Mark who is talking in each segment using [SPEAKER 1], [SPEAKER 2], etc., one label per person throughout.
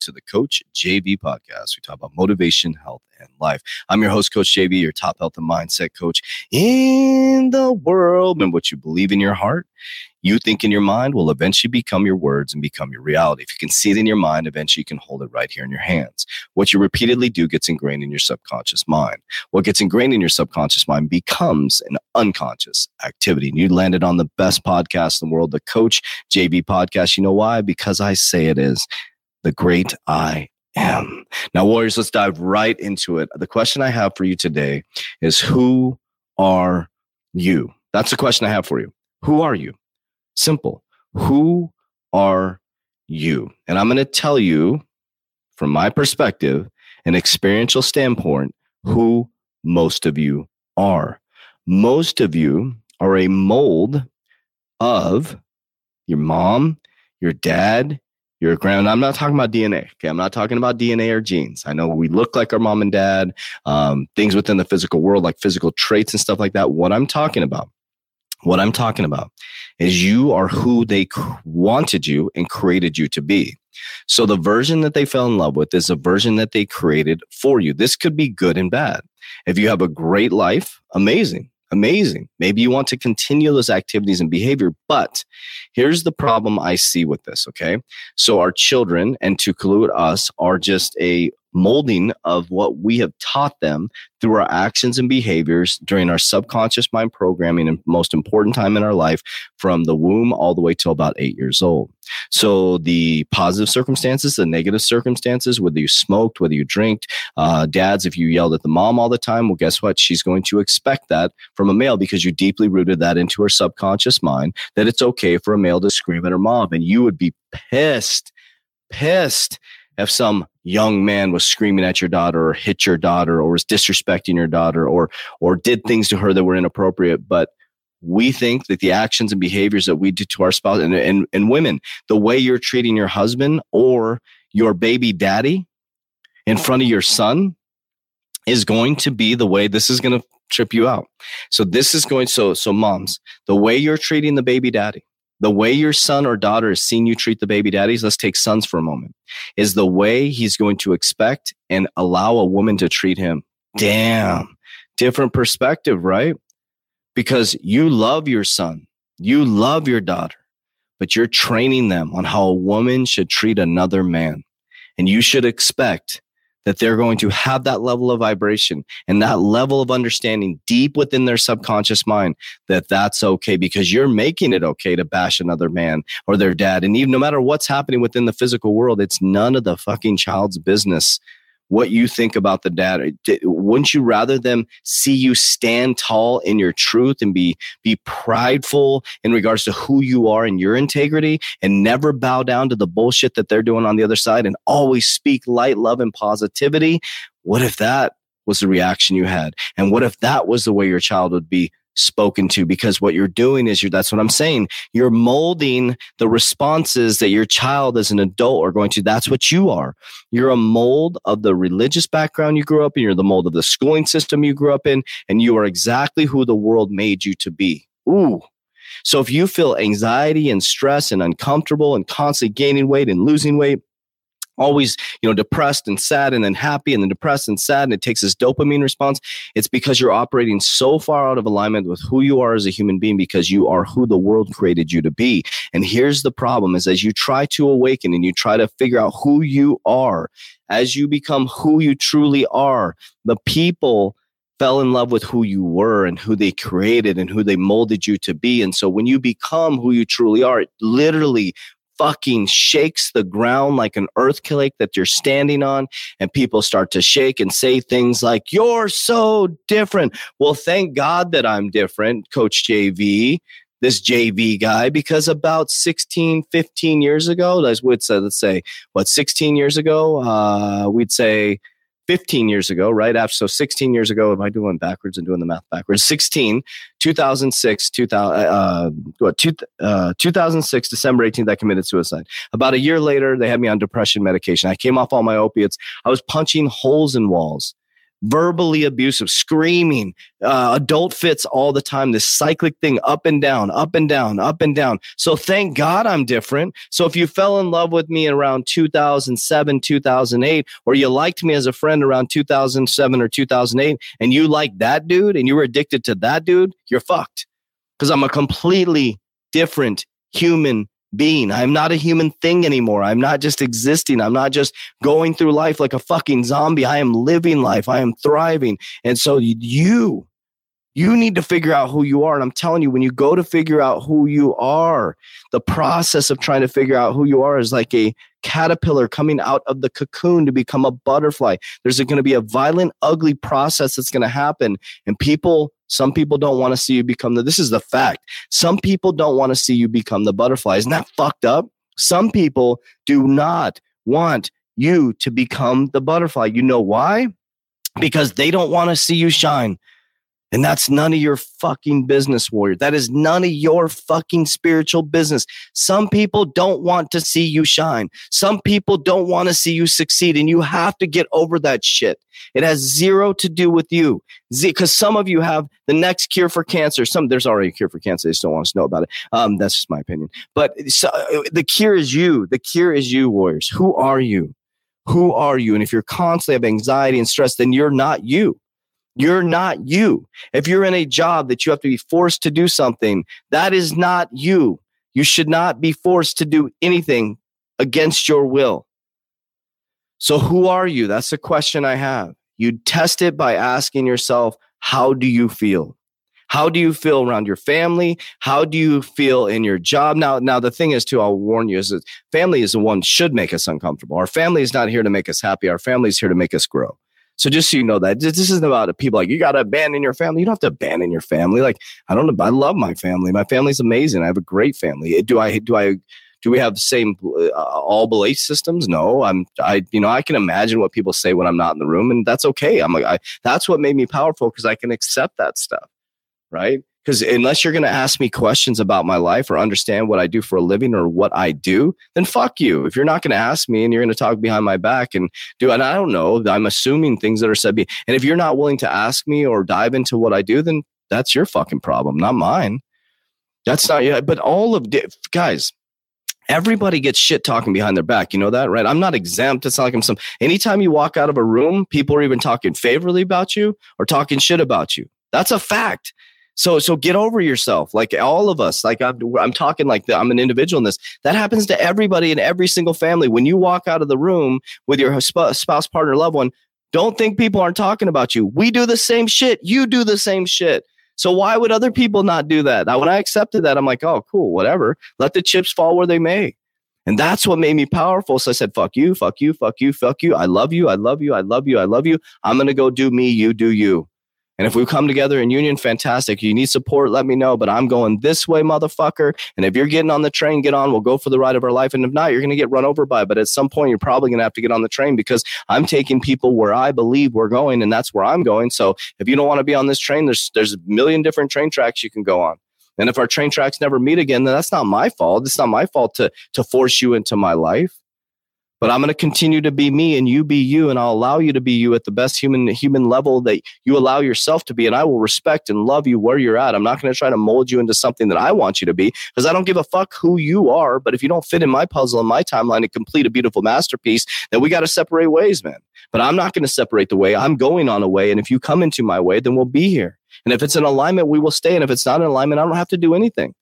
[SPEAKER 1] to the Coach JV podcast. We talk about motivation, health, and life. I'm your host, Coach JV, your top health and mindset coach in the world. And what you believe in your heart, you think in your mind will eventually become your words and become your reality. If you can see it in your mind, eventually you can hold it right here in your hands. What you repeatedly do gets ingrained in your subconscious mind. What gets ingrained in your subconscious mind becomes an unconscious activity. And you landed on the best podcast in the world, the Coach JV podcast. You know why? Because I say it is the great I am. Now, Warriors, let's dive right into it. The question I have for you today is Who are you? That's the question I have for you. Who are you? Simple. Who are you? And I'm going to tell you, from my perspective, an experiential standpoint, who most of you are. Most of you are a mold of your mom, your dad, your grand. I'm not talking about DNA. Okay, I'm not talking about DNA or genes. I know we look like our mom and dad. Um, things within the physical world, like physical traits and stuff like that. What I'm talking about, what I'm talking about, is you are who they wanted you and created you to be. So the version that they fell in love with is a version that they created for you. This could be good and bad. If you have a great life, amazing amazing. Maybe you want to continue those activities and behavior, but here's the problem I see with this. Okay. So our children and to collude us are just a molding of what we have taught them through our actions and behaviors during our subconscious mind programming and most important time in our life from the womb all the way till about eight years old. So the positive circumstances, the negative circumstances, whether you smoked, whether you drank, uh, dads, if you yelled at the mom all the time, well, guess what? She's going to expect that from a male because you deeply rooted that into her subconscious mind that it's okay for a male to scream at her mom. And you would be pissed, pissed if some young man was screaming at your daughter or hit your daughter or was disrespecting your daughter or or did things to her that were inappropriate. But we think that the actions and behaviors that we do to our spouse and, and, and women the way you're treating your husband or your baby daddy in front of your son is going to be the way this is going to trip you out. So this is going so so moms the way you're treating the baby daddy the way your son or daughter has seen you treat the baby daddies, let's take sons for a moment, is the way he's going to expect and allow a woman to treat him. Damn, different perspective, right? Because you love your son, you love your daughter, but you're training them on how a woman should treat another man. And you should expect that they're going to have that level of vibration and that level of understanding deep within their subconscious mind that that's okay because you're making it okay to bash another man or their dad. And even no matter what's happening within the physical world, it's none of the fucking child's business what you think about the data. Wouldn't you rather them see you stand tall in your truth and be be prideful in regards to who you are and your integrity and never bow down to the bullshit that they're doing on the other side and always speak light love and positivity? What if that was the reaction you had? And what if that was the way your child would be spoken to because what you're doing is you're that's what I'm saying. You're molding the responses that your child as an adult are going to. That's what you are. You're a mold of the religious background you grew up in, you're the mold of the schooling system you grew up in, and you are exactly who the world made you to be. Ooh. So if you feel anxiety and stress and uncomfortable and constantly gaining weight and losing weight, always you know depressed and sad and then happy and then depressed and sad and it takes this dopamine response it's because you're operating so far out of alignment with who you are as a human being because you are who the world created you to be and here's the problem is as you try to awaken and you try to figure out who you are as you become who you truly are the people fell in love with who you were and who they created and who they molded you to be. And so when you become who you truly are, it literally fucking shakes the ground like an earthquake that you're standing on and people start to shake and say things like you're so different. Well thank god that i'm different coach jv this jv guy because about 16 15 years ago let's, let's say what 16 years ago uh, we'd say 15 years ago, right after, so 16 years ago, am I doing backwards and doing the math backwards? 16, 2006, 2000, uh, what, two, uh, 2006, December 18th, I committed suicide. About a year later, they had me on depression medication. I came off all my opiates. I was punching holes in walls verbally abusive, screaming, uh, adult fits all the time, this cyclic thing up and down, up and down, up and down. So thank God I'm different. So if you fell in love with me around 2007, 2008, or you liked me as a friend around 2007 or 2008, and you liked that dude and you were addicted to that dude, you're fucked. Because I'm a completely different human being. I'm not a human thing anymore. I'm not just existing. I'm not just going through life like a fucking zombie. I am living life. I am thriving. And so you, you need to figure out who you are. And I'm telling you, when you go to figure out who you are, the process of trying to figure out who you are is like a caterpillar coming out of the cocoon to become a butterfly. There's going to be a violent, ugly process that's going to happen. And people some people don't want to see you become the, this is the fact. Some people don't want to see you become the butterfly. Isn't that fucked up? Some people do not want you to become the butterfly. You know why? Because they don't want to see you shine. And that's none of your fucking business, warrior. That is none of your fucking spiritual business. Some people don't want to see you shine. Some people don't want to see you succeed. And you have to get over that shit. It has zero to do with you. Because some of you have the next cure for cancer. Some there's already a cure for cancer. They just don't want us to know about it. Um, that's just my opinion. But so, the cure is you. The cure is you, warriors. Who are you? Who are you? And if you're constantly have anxiety and stress, then you're not you. You're not you. If you're in a job that you have to be forced to do something, that is not you. You should not be forced to do anything against your will. So, who are you? That's the question I have. You test it by asking yourself, how do you feel? How do you feel around your family? How do you feel in your job? Now, now the thing is too, I'll warn you, is that family is the one should make us uncomfortable. Our family is not here to make us happy. Our family is here to make us grow. So just so you know that this isn't about people like you got to abandon your family. You don't have to abandon your family. Like I don't. I love my family. My family's amazing. I have a great family. Do I? Do I? Do we have the same uh, all belief systems? No. I'm. I. You know. I can imagine what people say when I'm not in the room, and that's okay. I'm like. I, that's what made me powerful because I can accept that stuff. Right. Because unless you're going to ask me questions about my life or understand what I do for a living or what I do, then fuck you. If you're not going to ask me and you're going to talk behind my back and do, and I don't know, I'm assuming things that are said. Be, and if you're not willing to ask me or dive into what I do, then that's your fucking problem, not mine. That's not, yeah. But all of, guys, everybody gets shit talking behind their back. You know that, right? I'm not exempt. It's not like I'm some, anytime you walk out of a room, people are even talking favorably about you or talking shit about you. That's a fact. So so get over yourself. Like all of us. Like I'm I'm talking like the, I'm an individual in this. That happens to everybody in every single family. When you walk out of the room with your spouse, partner, loved one, don't think people aren't talking about you. We do the same shit. You do the same shit. So why would other people not do that? When I accepted that, I'm like, oh, cool, whatever. Let the chips fall where they may. And that's what made me powerful. So I said, fuck you, fuck you, fuck you, fuck you. I love you. I love you. I love you. I love you. I'm going to go do me. You do you. And if we come together in union, fantastic. You need support, let me know. But I'm going this way, motherfucker. And if you're getting on the train, get on. We'll go for the ride of our life. And if not, you're going to get run over by. But at some point, you're probably going to have to get on the train because I'm taking people where I believe we're going, and that's where I'm going. So if you don't want to be on this train, there's there's a million different train tracks you can go on. And if our train tracks never meet again, then that's not my fault. It's not my fault to to force you into my life but I'm going to continue to be me and you be you and I'll allow you to be you at the best human human level that you allow yourself to be and I will respect and love you where you're at. I'm not going to try to mold you into something that I want you to be because I don't give a fuck who you are, but if you don't fit in my puzzle and my timeline to complete a beautiful masterpiece, then we got to separate ways, man. But I'm not going to separate the way. I'm going on a way and if you come into my way, then we'll be here. And if it's in alignment, we will stay and if it's not in alignment, I don't have to do anything.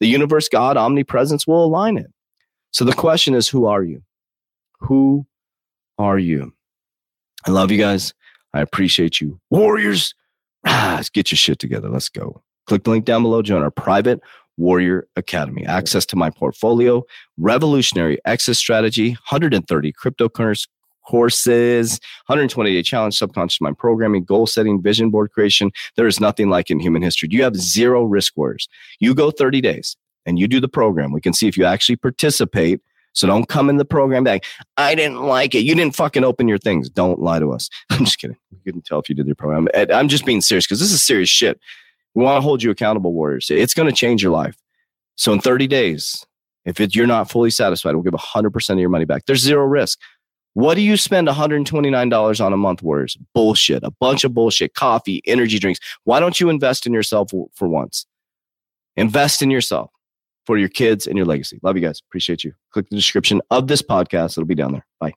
[SPEAKER 1] The universe, God, omnipresence will align it. So the question is who are you? Who are you? I love you guys. I appreciate you. Warriors, let's get your shit together. Let's go. Click the link down below. Join our private Warrior Academy. Access to my portfolio, revolutionary exit strategy, 130 cryptocurrency courses, 120 day challenge, subconscious mind programming, goal setting, vision board creation. There is nothing like in human history. You have zero risk warriors. You go 30 days and you do the program. We can see if you actually participate so don't come in the program back. I didn't like it. You didn't fucking open your things. Don't lie to us. I'm just kidding. You couldn't tell if you did your program. I'm just being serious because this is serious shit. We want to hold you accountable, warriors. It's going to change your life. So in 30 days, if it, you're not fully satisfied, we'll give 100% of your money back. There's zero risk. What do you spend $129 on a month, warriors? Bullshit. A bunch of bullshit. Coffee, energy drinks. Why don't you invest in yourself for once? Invest in yourself for your kids and your legacy. Love you guys. Appreciate you. Click the description of this podcast. It'll be down there. Bye.